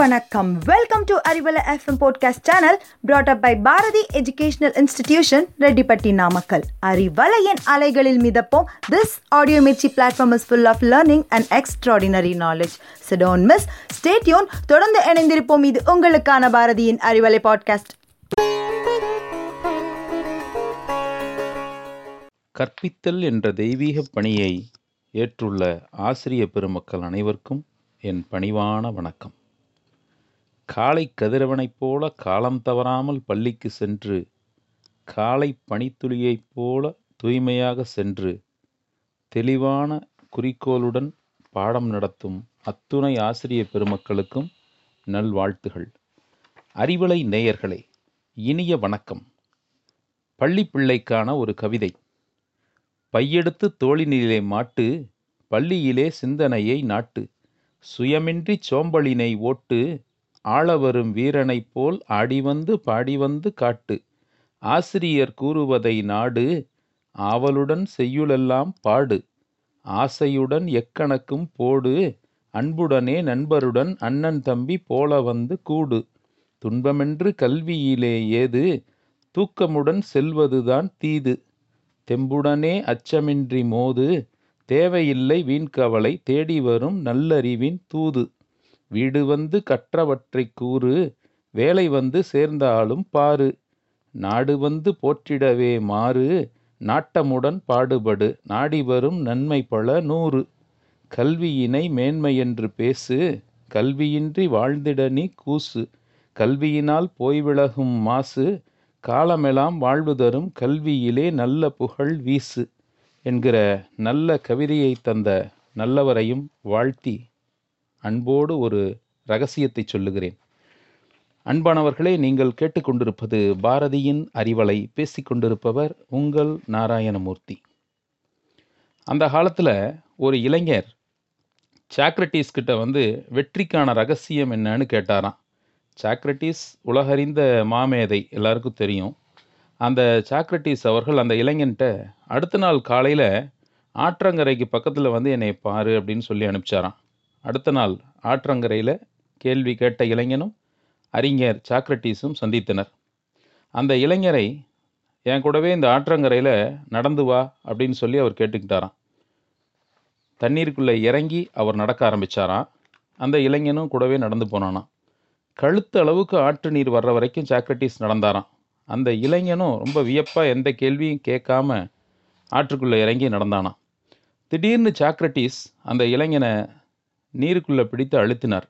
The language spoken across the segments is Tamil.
வணக்கம். Welcome to Arivalai FM podcast channel brought up by Bharathi educational institution Rettipatti Namakkal அறிவலையின் அலைகளில் மிதப்போம். This audio Mirchi platform is full of learning and extraordinary knowledge so don't miss stay tuned தொடர்ந்து இணைந்திருப்போம். இது உங்களுக்கான பாரதியின் அறிவலை பாட்காஸ்ட் கற்பித்தல் என்ற தெய்வீக பணியை ஏற்றுள்ள ஆசிரிய பெருமக்கள் அனைவருக்கும் என் பணிவான வணக்கம். காலை கதிரவனைப் போல காலம் தவறாமல் பள்ளிக்கு சென்று காலை பனித்துளியைப் போல தூய்மையாக சென்று தெளிவான குறிக்கோளுடன் பாடம் நடத்தும் அத்துணை ஆசிரிய பெருமக்களுக்கும் நல்வாழ்த்துகள் அறிவலை நேயர்களே இனிய வணக்கம். பள்ளி பிள்ளைக்கான ஒரு கவிதை. பையெடுத்து தோளினிலே மாட்டு பள்ளியிலே சிந்தனையை நாட்டு சுயமின்றி சோம்பலினை ஓட்டு ஆளவரும் வீரனைப் போல் ஆடிவந்து பாடிவந்து காட்டு. ஆசிரியர் கூறுவதை நாடு ஆவலுடன் செய்யுளெல்லாம் பாடு. ஆசையுடன் எக்கணக்கும் போடு அன்புடனே நண்பருடன் அண்ணன் தம்பி போல வந்து கூடு. துன்பமென்று கல்வியிலே ஏது தூக்கமுடன் செல்வதுதான் தீது. தெம்புடனே அச்சமின்றி மோது தேவையில்லை வீண்கவலை தேடி வரும் நல்லறிவின் தூது. வீடு வந்து கற்றவற்றைக் கூறு வேலை வந்து சேர்ந்தாலும் பாரு. நாடு வந்து போற்றிடவே மாறு நாட்டமுடன் பாடுபடு. நாடி வரும் நன்மை பல நூறு. கல்வியினை மேன்மை என்று பேசு கல்வியின்றி வாழ்ந்திட நீ கூசு. கல்வியினால் போய்விலகும் மாசு காலமெல்லாம் வாழ்வு தரும் கல்வியிலே நல்ல புகழ் வீசு. என்கிற நல்ல கவிதையை தந்த நல்லவரையும் வாழ்த்தி அன்போடு ஒரு ரகசியத்தை சொல்லுகிறேன். அன்பானவர்களே நீங்கள் கேட்டுக்கொண்டிருப்பது பாரதியின் அறிவலை பேசிக்கொண்டிருப்பவர் உங்கள் நாராயணமூர்த்தி. அந்த காலத்தில் ஒரு இளைஞர் சாக்ரட்டிஸ் கிட்ட வந்து வெற்றிக்கான ரகசியம் என்னன்னு கேட்டாராம். சாக்ரட்டிஸ் உலகறிந்த மாமேதை எல்லாருக்கும் தெரியும். அந்த சாக்ரட்டிஸ் அவர்கள் அந்த இளைஞன்ட்ட அடுத்த நாள் காலையில் ஆற்றங்கரைக்கு பக்கத்தில் வந்து என்னை பாரு அப்படின்னு சொல்லி அனுப்பிச்சாராம். அடுத்த நாள் ஆற்றங்கரையில் கேள்வி கேட்ட இளைஞனும் அறிஞர் சாக்ரட்டிஸும் சந்தித்தனர். அந்த இளைஞரை என் கூடவே இந்த ஆற்றங்கரையில் நடந்து வா அப்படின்னு சொல்லி அவர் கேட்டுக்கிட்டாராம். தண்ணீருக்குள்ளே இறங்கி அவர் நடக்க ஆரம்பிச்சாராம். அந்த இளைஞனும் கூடவே நடந்து போனானாம். கழுத்து அளவுக்கு ஆற்று நீர் வர்ற வரைக்கும் சாக்ரட்டிஸ் நடந்தாராம். அந்த இளைஞனும் ரொம்ப வியப்பாக எந்த கேள்வியும் கேட்காம ஆற்றுக்குள்ளே இறங்கி நடந்தானாம். திடீர்னு சாக்ரட்டிஸ் அந்த இளைஞனை நீருக்குள்ளே பிடித்து அழுத்தினார்.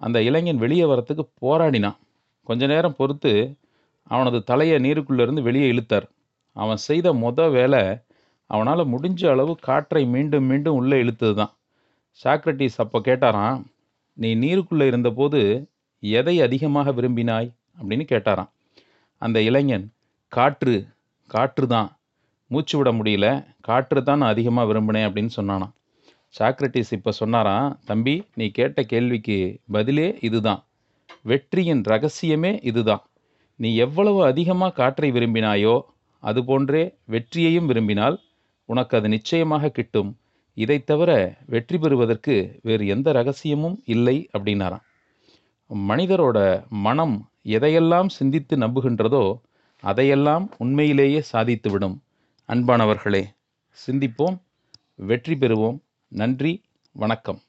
அந்த இளைஞன் வெளியே வரத்துக்கு போராடினான். கொஞ்ச நேரம் பொறுத்து அவனது தலையை நீருக்குள்ளேருந்து வெளியே இழுத்தார். அவன் செய்த மொத வேலை அவனால் முடிஞ்ச அளவு காற்றை மீண்டும் மீண்டும் உள்ளே இழுத்தது தான் சாக்ரட்டிஸ் அப்போ கேட்டாராம் நீ நீருக்குள்ளே இருந்தபோது எதை அதிகமாக விரும்பினாய்? அப்படின்னு கேட்டாராம். அந்த இளைஞன் காற்று காற்று தான் மூச்சு விட முடியல. காற்று தான் நான் அதிகமாக விரும்பினேன் அப்படின்னு சொன்னானான் சாக்ரட்டிஸ் இப்போ சொன்னாராம் தம்பி நீ கேட்ட கேள்விக்கு பதிலே இதுதான். வெற்றியின் ரகசியமே இதுதான். நீ எவ்வளவு அதிகமாக காற்றை விரும்பினாயோ அதுபோன்றே வெற்றியையும் விரும்பினால் உனக்கு அது நிச்சயமாக கிட்டும். இதைத் தவிர வெற்றி பெறுவதற்கு வேறு எந்த ரகசியமும் இல்லை அப்படின்னாராம். மனிதரோட மனம் எதையெல்லாம் சிந்தித்து நம்புகின்றதோ அதையெல்லாம் உண்மையிலேயே சாதித்துவிடும். அன்பானவர்களே சிந்திப்போம் வெற்றி பெறுவோம். நன்றி வணக்கம்.